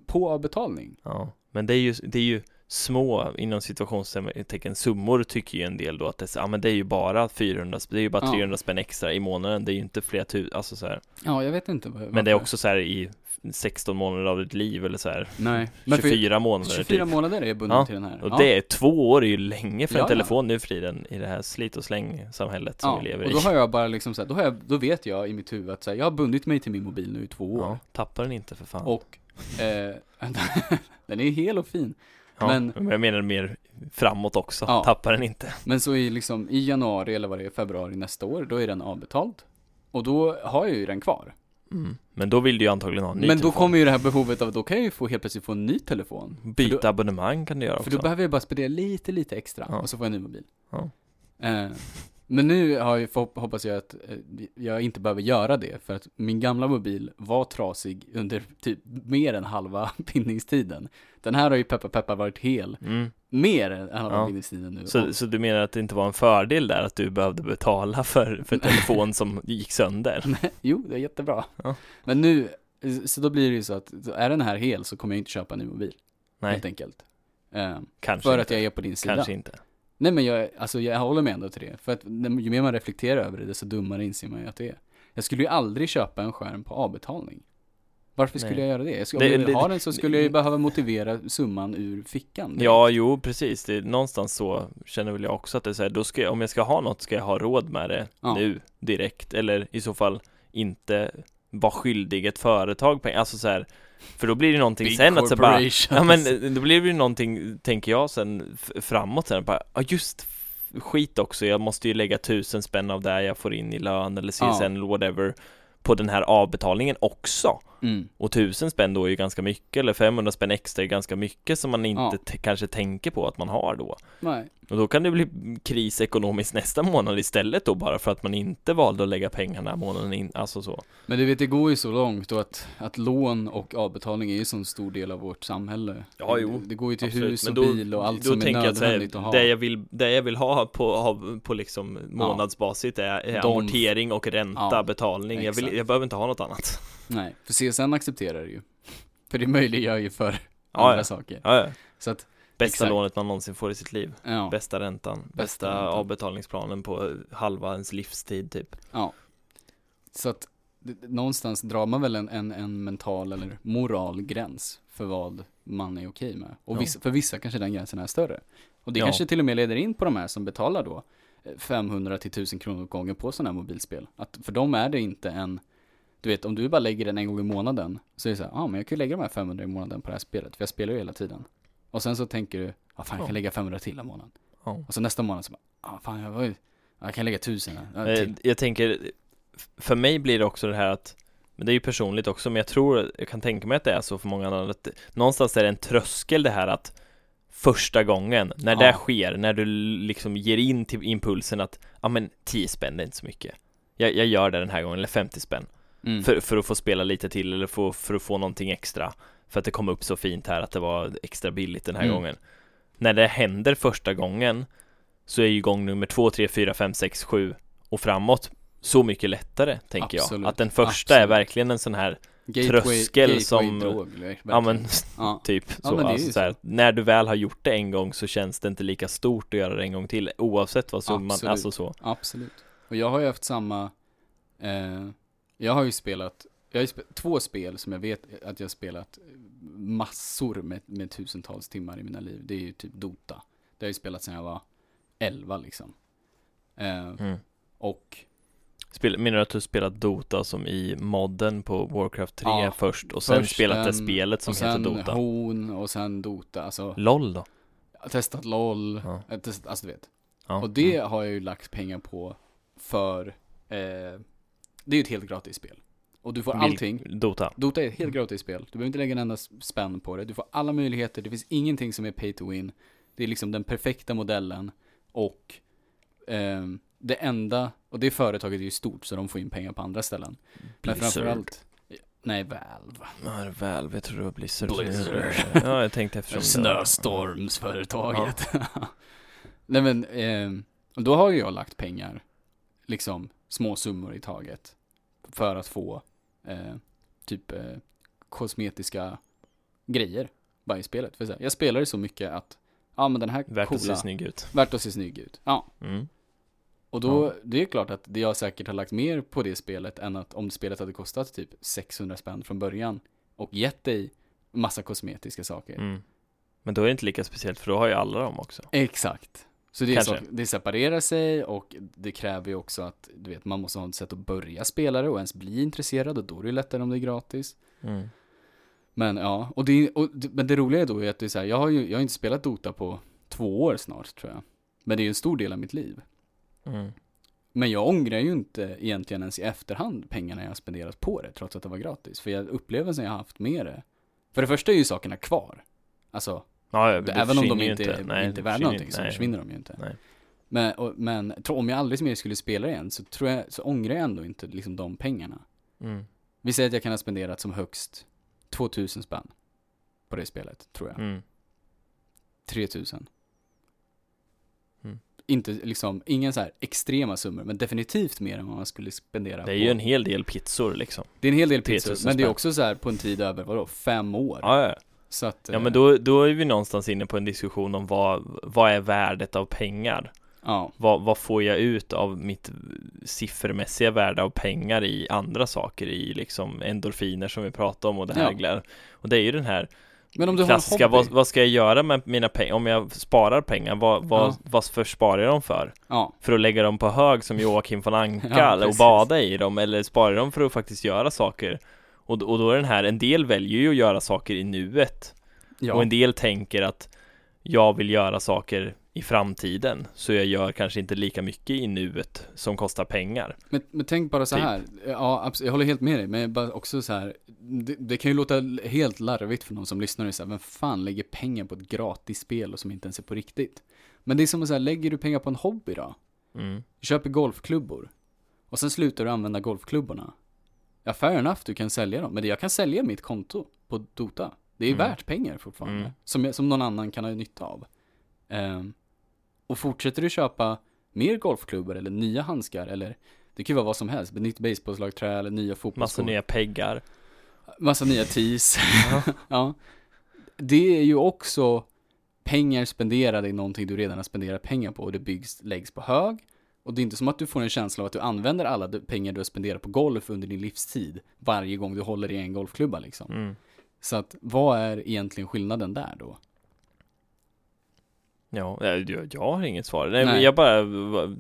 på avbetalning. Ja, men det är ju, det är ju små, inom situationstecken, summor tycker ju en del då att det, ja men det är ju bara 400, sp- det är ju bara Ja. 300 spänn extra i månaden, det är ju inte flera tusen, alltså så här. Ja, jag vet inte. vad- Men det är varför. också så här i 16 månader av ditt liv eller så här Nej, men för 24 månader 24 typ. månader är jag bunden Ja, till den här. Och ja. det är två år är ju länge för en ja. telefon nu för tiden i det här slit och släng samhället som vi lever och i. då har jag bara liksom så här, då, har jag, då vet jag i mitt huvud att så här, jag har bundit mig till min mobil nu i två år. Ja, tappar den inte för fan. Och, eh, den är hel och fin. Ja, men- men jag menar mer framåt också, Ja. tappar den inte. Men så i liksom, i januari eller vad det är, februari nästa år, då är den avbetald. Och då har jag ju den kvar. Mm. Men då vill du ju antagligen ha en ny Men då telefon. kommer ju det här behovet av, då kan jag ju få helt plötsligt få en ny telefon. Byta för då, abonnemang kan du göra För också. då behöver jag bara spendera lite, lite extra Ja. och så får jag en ny mobil. Ja. Eh, men nu har jag, hoppas jag att eh, jag inte behöver göra det, för att min gamla mobil var trasig under typ mer än halva bindningstiden. Den här har ju peppa peppa varit hel, Mm. mer än halva Ja. bindningstiden nu. Så, så du menar att det inte var en fördel där att du behövde betala för, för telefon som gick sönder? Jo, det är jättebra. Ja. Men nu, så då blir det ju så att, är den här hel så kommer jag inte köpa en ny mobil, Nej, helt enkelt. Eh, kanske för inte. att jag är på din sida. Kanske inte. Nej men jag, alltså jag håller med ändå till det. För att ju mer man reflekterar över det, desto dummare inser man ju att det är. Jag skulle ju aldrig köpa en skärm på avbetalning. Varför skulle Nej. jag göra det? Jag skulle, om jag det- har den så skulle jag ju behöva motivera summan ur fickan. Ja, jo, precis. Det är någonstans så känner väl jag också att det är så här, då ska jag, om jag ska ha något ska jag ha råd med det Ja. nu, direkt, eller i så fall inte vara skyldig ett företag pengar, alltså så här, för då blir det någonting Big sen att så bara, ja men eh, då blir det ju någonting, tänker jag sen, framåt sen, bara, ja just skit också, jag måste ju lägga tusen spänn av det jag får in i lön eller CSN Ja. eller whatever på den här avbetalningen också. Mm. Och tusen spänn då är ju ganska mycket, eller 500 spänn extra är ganska mycket som man inte Ja. kanske tänker på att man har då. Nej. Och då kan det bli kris ekonomiskt nästa månad istället då bara för att man inte valde att lägga pengarna månaden in, alltså så. Men du vet, det går ju så långt och att, att lån och avbetalning är ju så en stor del av vårt samhälle. Ja, jo. Det, det går ju till Absolut. hus och då- bil och allt som är jag att nödvändigt att ha. Det jag vill, det jag vill ha på, ha, på liksom månadsbasis är, är De- amortering och ränta, Ja, betalning. Jag, vill, jag behöver inte ha något annat. Nej, för CSN accepterar det ju. För det möjliggör ju för Ja, andra ja. saker. Ja, ja. Så att, Bästa Exakt. lånet man någonsin får i sitt liv. Bästa räntan, bästa, räntan. avbetalningsplanen på halva ens livstid typ. Ja. Så att någonstans drar man väl en, en, en mental eller moralgräns för vad man är okej med. Och vissa, för vissa kanske den gränsen är större. Och det kanske till och med leder in på de här som betalar då 500 till 1000 kronor gången på sådana här mobilspel. Att för dem är det inte en, du vet om du bara lägger den en gång i månaden, så är det så ja ah, men jag kan ju lägga de här 500 i månaden på det här spelet, för jag spelar ju hela tiden. Och sen så tänker du, ja ah, fan jag kan lägga 500 till i månaden. Ja. Och så nästa månad så bara, ah, fan jag, var ju, jag kan lägga 1000 ja, Eh, till. Jag tänker, för mig blir det också det här att men det är ju personligt också, men jag tror, jag kan tänka mig att det är så för många andra att Någonstans är det en tröskel det här att Första gången, när Ja. det sker, när du liksom ger in till impulsen att Ja men 10 spänn det är inte så mycket jag, jag gör det den här gången, eller 50 spänn Mm. för, för att få spela lite till eller få, för att få någonting extra För att det kom upp så fint här att det var extra billigt den här Mm. gången När det händer första gången Så är ju gång nummer två, tre, fyra, fem, sex, sju och framåt så mycket lättare, tänker Absolut. jag. Att den första är Absolut. verkligen en sån här, Gateway- tröskel gateway som- drog, verkligen. ja men ja. typ Ja, så, men är alltså, ju så här, så. när du väl har gjort det en gång så känns det inte lika stort att göra det en gång till, oavsett vad summan, Absolut. alltså så. Absolut. Och jag har ju haft samma, eh, jag har ju spelat, jag har ju spe- två spel som jag vet att jag har spelat massor med, med tusentals timmar i mina liv. Det är ju typ Dota. Det har jag ju spelat sedan jag var 11 liksom. Eh, Mm. och Spel, menar du att du spelat Dota som i modden på Warcraft 3 Ja, först och sen först spelat det den, spelet som och heter sen Dota? Hon och sen Dota. Alltså, LOL då? jag har testat LOL, Ja. har testat, alltså du vet. Ja. Och det Mm. har jag ju lagt pengar på för, eh, det är ju ett helt gratis spel. Och du får allting. Dota? Dota är ett helt gratis spel. Du behöver inte lägga en enda spänn på det. Du får alla möjligheter. Det finns ingenting som är pay to win. Det är liksom den perfekta modellen. Och ehm, det enda, och det företaget är ju stort så de får in pengar på andra ställen. Men Blizzard. framförallt, nej Valve. Ja, väl, jag tror det var Blizzard. Blizzard. Ja, jag tänkte eftersom Snöstormsföretaget. nej men, och då har ju jag lagt pengar, liksom små summor i taget. För att få eh, typ eh, kosmetiska grejer bara i spelet. För så här, jag spelar det så mycket att, ja men den här Värt att se coola, snygg ut. värt att se snygg ut. Ja, Mm. och då, Ja. det är klart att det jag säkert har lagt mer på det spelet än att om spelet hade kostat typ 600 spänn från början och gett dig massa kosmetiska saker. Mm. Men då är det inte lika speciellt för då har ju alla dem också. Exakt. Så det, är så, det separerar sig och det kräver ju också att, du vet, man måste ha ett sätt att börja spela det och ens bli intresserad och då är det lättare om det är gratis. Mm. Men ja, och det, och, men det roliga är då är att det är så här, jag har ju, jag har inte spelat Dota på två år snart tror jag. Men det är ju en stor del av mitt liv. Mm. Men jag ångrar ju inte egentligen ens i efterhand pengarna jag har spenderat på det, trots att det var gratis. För jag, upplevelsen jag har haft med det, för det första är ju sakerna kvar. Alltså, Ja, även om de ju inte, Nej, inte är värda någonting inte. så Nej. försvinner de ju inte. Nej. Men, och, men om jag aldrig mer skulle spela igen så tror jag, så ångrar jag ändå inte liksom de pengarna. Mm. Vi säger att jag kan ha spenderat som högst 2000 spänn på det spelet, tror jag. Mm. 3000. Mm. Inte liksom, ingen så här extrema summor, men definitivt mer än vad man skulle spendera Det är på. ju en hel del pizzor liksom. det är en hel del 3000 pizzor, men det är också så här på en tid över, vadå, fem år? Ja, ja. Så att, ja eh, men då, då är vi någonstans inne på en diskussion om vad, vad är värdet av pengar? Ja, Vad, vad får jag ut av mitt siffermässiga värde av pengar i andra saker, i liksom endorfiner som vi pratade om och det här Ja. Och det är ju den här men om du klassiska, har en hobby, vad, vad ska jag göra med mina pengar? Om jag sparar pengar, vad, vad, Ja. vad för sparar jag dem för? ja, För att lägga dem på hög som Joakim von Anka Ja, och bada i dem eller sparar jag dem för att faktiskt göra saker? Och, och då är den här, en del väljer ju att göra saker i nuet ja. och en del tänker att jag vill göra saker i framtiden så jag gör kanske inte lika mycket i nuet som kostar pengar. Men, men tänk bara så Typ. här. ja absolut, jag håller helt med dig, men bara också så här, det, det kan ju låta helt larvigt för någon som lyssnar och säger, vem fan lägger pengar på ett gratis spel och som inte ens är på riktigt? Men det är som att säga, lägger du pengar på en hobby då? Mm. Du köper golfklubbor, och sen slutar du använda golfklubborna. Ja, fair enough, du kan sälja dem, men jag kan sälja mitt konto på Dota. Det är Mm. värt pengar fortfarande, Mm. som, som någon annan kan ha nytta av. Ehm, och fortsätter du köpa mer golfklubbor eller nya handskar eller det kan ju vara vad som helst, nytt basebollslagträ eller nya Massa fotbollsskor. nya peggar. Massa nya tees. ja. Det är ju också pengar spenderade i någonting du redan har spenderat pengar på och det byggs, läggs på hög. Och det är inte som att du får en känsla av att du använder alla pengar du har spenderat på golf under din livstid varje gång du håller i en golfklubba liksom. Mm. Så att vad är egentligen skillnaden där då? Ja, jag, jag har inget svar. Nej, Nej. jag bara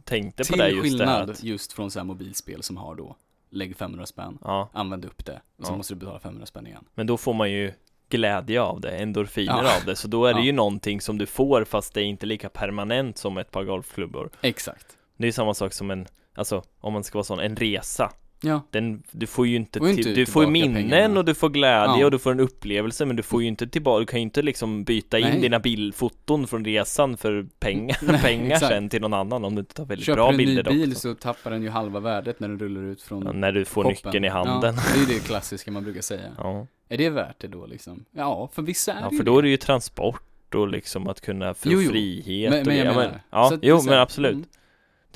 tänkte på Till det just det här skillnad att, just från så här mobilspel som har då, lägg 500 spänn, Ja, använd upp det, och så Ja. måste du betala 500 spänn igen. men då får man ju glädje av det, endorfiner Ja. av det, så då är det ju någonting som du får fast det är inte lika permanent som ett par golfklubbor. Exakt. Det är samma sak som en, alltså om man ska vara sån, en resa. Ja, Den, du får ju inte, inte du får ju minnen pengarna. och du får glädje Ja. och du får en upplevelse men du får ju inte tillbaka, du kan ju inte liksom byta in Nej. dina bildfoton från resan för pengar, Nej, pengar exakt. sen till någon annan om du inte tar väldigt köper bra du en ny bilder dock. bil så tappar den ju halva värdet när den rullar ut från Ja, när du får shoppen. nyckeln i handen. Ja, det är ju det klassiska man brukar säga. Ja. Är det värt det då liksom? Ja, för vissa är Ja, det ju för då är det ju transport och liksom att kunna få Jo, jo. frihet Men- och men det. jag Ja, menar, ja, så jo men absolut. mm.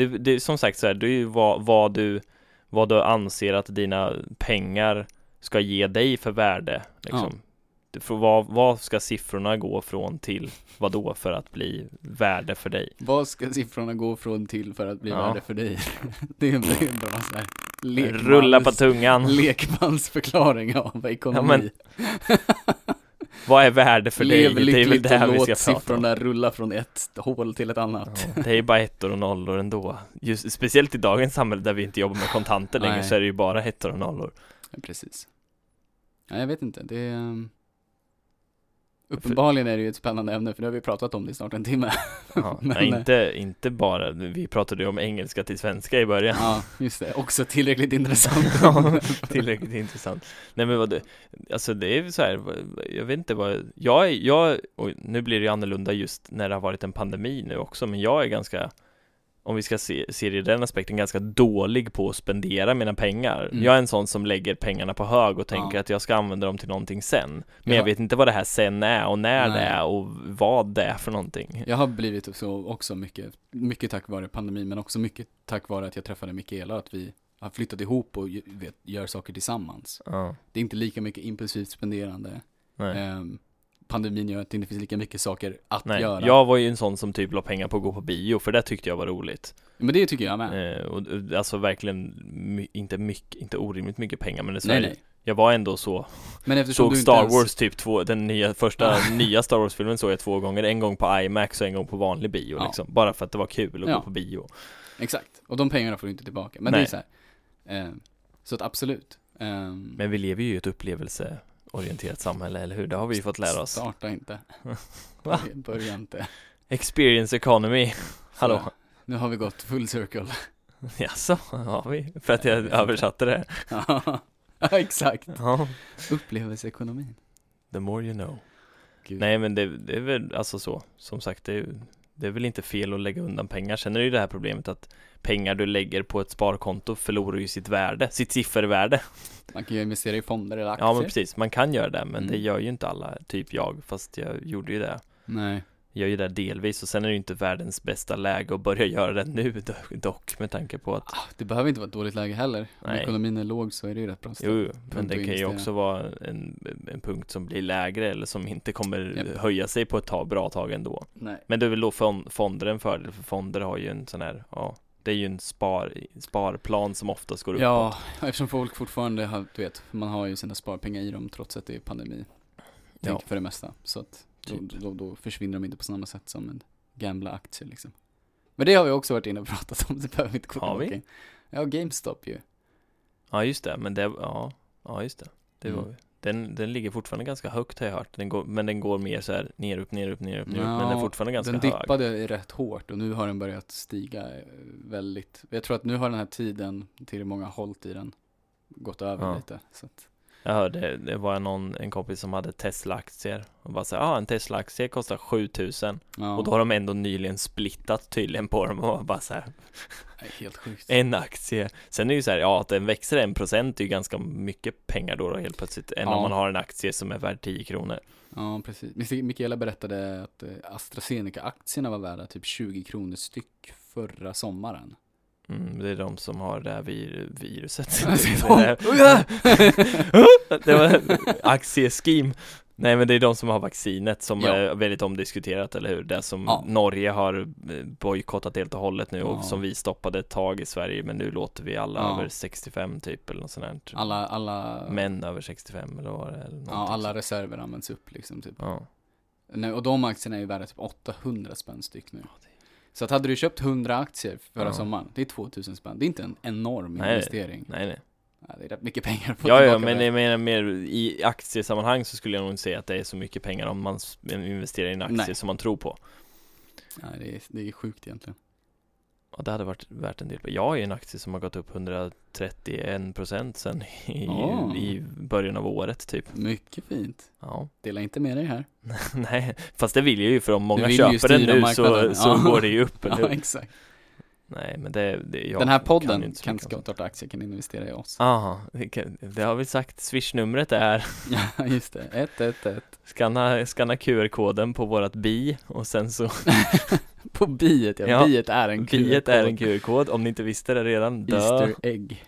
Det, det som sagt så här, det är ju vad, vad du vad du anser att dina pengar ska ge dig för värde liksom. Får, vad, vad ska siffrorna gå från till vad då för att bli värde för dig? Vad ska siffrorna gå från till för att bli Ja. värde för dig? det är en, det är en bra så här lekmans, Rulla på tungan. lekmansförklaring av ekonomi. men Vad är värde för dig? Det är väl det här vi ska prata om. siffrorna rulla från ett hål till ett annat. Ja, det är ju bara ettor och nollor ändå. Just, speciellt i dagens samhälle där vi inte jobbar med kontanter längre så är det ju bara ettor och nollor. Ja, precis. Ja, jag vet inte, det är... Uppenbarligen är det ju ett spännande ämne, för det har vi pratat om det i snart en timme. Ja, Men, nej, eh, inte, inte bara, vi pratade ju om engelska till svenska i början. Ja, just det. Också tillräckligt intressant. Ja, Tillräckligt intressant. Nej men vad det, alltså det är så här, jag vet inte vad, jag är, jag, och nu blir det ju annorlunda just när det har varit en pandemi nu också, men jag är ganska, om vi ska se, se det i den aspekten, ganska dålig på att spendera mina pengar. Mm. Jag är en sån som lägger pengarna på hög och tänker Ja. att jag ska använda dem till någonting sen. Men Ja. jag vet inte vad det här sen är och när det Nej. är och vad det är för någonting. Jag har blivit så också mycket, mycket tack vare pandemin, men också mycket tack vare att jag träffade Mikaela, att vi har flyttat ihop och vet, gör saker tillsammans. Ja, Det är inte lika mycket impulsivt spenderande. nej. Pandemin gör att det inte finns lika mycket saker att Nej, göra. jag var ju en sån som typ la pengar på att gå på bio, för det tyckte jag var roligt. Men det tycker jag med. Eh, och, och alltså verkligen, my, inte mycket, inte orimligt mycket pengar, men det nej, nej. jag var ändå så, Men såg Star ens, Wars typ två, den nya, första nya Star Wars-filmen såg jag två gånger, en gång på IMAX och en gång på vanlig bio Ja. liksom, bara för att det var kul att Ja. gå på bio. Exakt. Och de pengarna får du inte tillbaka. Men Nej. det är så här. ehm, så att absolut. Ehm, Men vi lever ju i ett upplevelseorienterat samhälle, eller hur? Det har vi ju fått lära oss. Starta inte. Va? Börja- inte. Experience economy, hallå? Så, nu har vi gått full circle. Jaså, har vi? För att jag översatte det? ja, exakt. Ja, Upplevelseekonomin. the more you know. Gud. Nej men det, det är väl alltså så, som sagt det är, det är väl inte fel att lägga undan pengar. Sen är det ju det här problemet att pengar du lägger på ett sparkonto förlorar ju sitt värde, sitt siffervärde. Man kan ju investera i fonder eller aktier. Ja men precis, man kan göra det men Mm. det gör ju inte alla, typ jag, fast jag gjorde ju det. Nej. Jag gör ju det delvis och sen är det ju inte världens bästa läge att börja göra det nu do- dock med tanke på att Ah, Det behöver inte vara ett dåligt läge heller. Om Nej. ekonomin är låg så är det ju rätt bra Jo, jo, men punkt det att kan ju investera. också vara en, en punkt som blir lägre eller som inte kommer Japp. höja sig på ett tag, bra tag ändå. Nej. Men det är väl då fon- fonder en fördel, för fonder har ju en sån här, ja, det är ju en spar, sparplan som oftast går uppåt. Ja, eftersom folk fortfarande har, du vet, man har ju sina sparpengar i dem trots att det är pandemi. Ja. För det mesta. Så att Typ. då, då försvinner de inte på samma sätt som en gamla aktier liksom. Men det har vi också varit inne och pratat om, det behöver vi inte gå Har vi? in. Ja, GameStop ju. Ja, just det, men det, ja, ja just det. Det Mm. var, den, den ligger fortfarande ganska högt har jag hört, den går, men den går mer så här ner, upp, ner, upp, ner, upp, ner, upp, men den är Ja, fortfarande ganska Den hög. dippade rätt hårt och nu har den börjat stiga eh, väldigt. Jag tror att nu har den här tiden till många har hållit i den gått över Ja. lite. Så att, Jag hörde, det var någon, en kompis som hade Tesla-aktier och bara såhär, ja ah, en Tesla-aktie kostar 7000 ja, och då har de ändå nyligen splittat tydligen på dem och bara så här, Nej, helt sjukt. en aktie. Sen är det ju så här, ja att den växer en procent är ju ganska mycket pengar då, då helt plötsligt, än Ja. om man har en aktie som är värd 10 kronor. Ja, precis. Mik- Mikaela berättade att eh, AstraZeneca-aktierna var värda typ 20 kronor styck förra sommaren. Mm, det är de som har det här vir viruset. Alltså, det, var aktieskim. Nej men det är de som har vaccinet som Ja. är väldigt omdiskuterat, eller hur? Det som Ja. Norge har eh, bojkottat helt och hållet nu och Ja. som vi stoppade ett tag i Sverige men nu låter vi alla över 65 typ eller något sånt här. Alla, alla, Män över 65 eller vad det är, ja, alla reserver används upp liksom typ. Nej, och de aktierna är ju värda typ 800 spänn styck nu. Det- Så att hade du köpt 100 aktier förra Ja. sommaren, det är 2000 spänn. Det är inte en enorm Nej. investering. Nej nej. Ja, det är rätt mycket pengar få Ja, ja, men jag menar mer i aktiesammanhang så skulle jag nog inte säga att det är så mycket pengar om man investerar i en aktie Nej. som man tror på. Nej, det är, det är sjukt egentligen. Ja, det hade varit värt en del. Jag ju en aktie som har gått upp 131 procent sen i, Ah. i början av året typ. Mycket fint. Ja, Dela inte med dig här. nej, fast det vill jag ju för om många köper den nu så, så Ja. går det ju upp, eller Ja, exakt. Nej, men det, det jag Den här podden kan sånt. starta aktier, kan investera i oss. Aha, det, kan, har vi sagt. Swish-numret är Ja, just det. 111. skanna, skanna QR-koden på vårat bi och sen så På biet, ja. Ja. Biet är en biet är en QR-kod. QR-kod om ni inte visste det redan. Dö. Easter egg.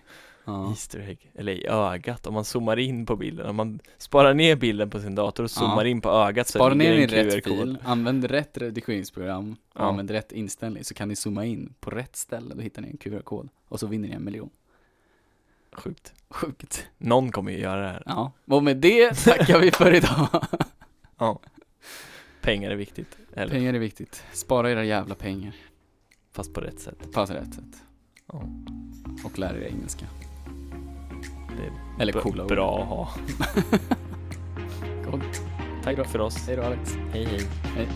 Ja. Easter egg, eller i ögat om man zoomar in på bilden, om man sparar ner bilden på sin dator och zoomar Ja. in på ögat så Spara ner ligger i rätt fil, använd rätt redigeringsprogram Ja. använd rätt inställning så kan ni zooma in på rätt ställe, då hittar ni en QR-kod och så vinner ni en miljon. Sjukt. Sjukt. Någon kommer ju göra det här. Ja, och med det tackar vi för idag. Ja. Pengar är viktigt, eller Pengar är viktigt. Spara era jävla pengar. fast på rätt sätt. På rätt sätt. Ja. Och lär er engelska. Det är Eller coola ord. bra att ha. Gott. Tack då. för oss. Hej då Alex. Hej hej. Hej.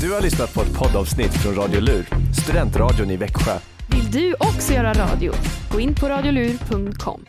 Du har lyssnat på ett poddavsnitt från Radio Lur, studentradion i Växjö. Vill du också göra radio? Gå in på radiolur.com.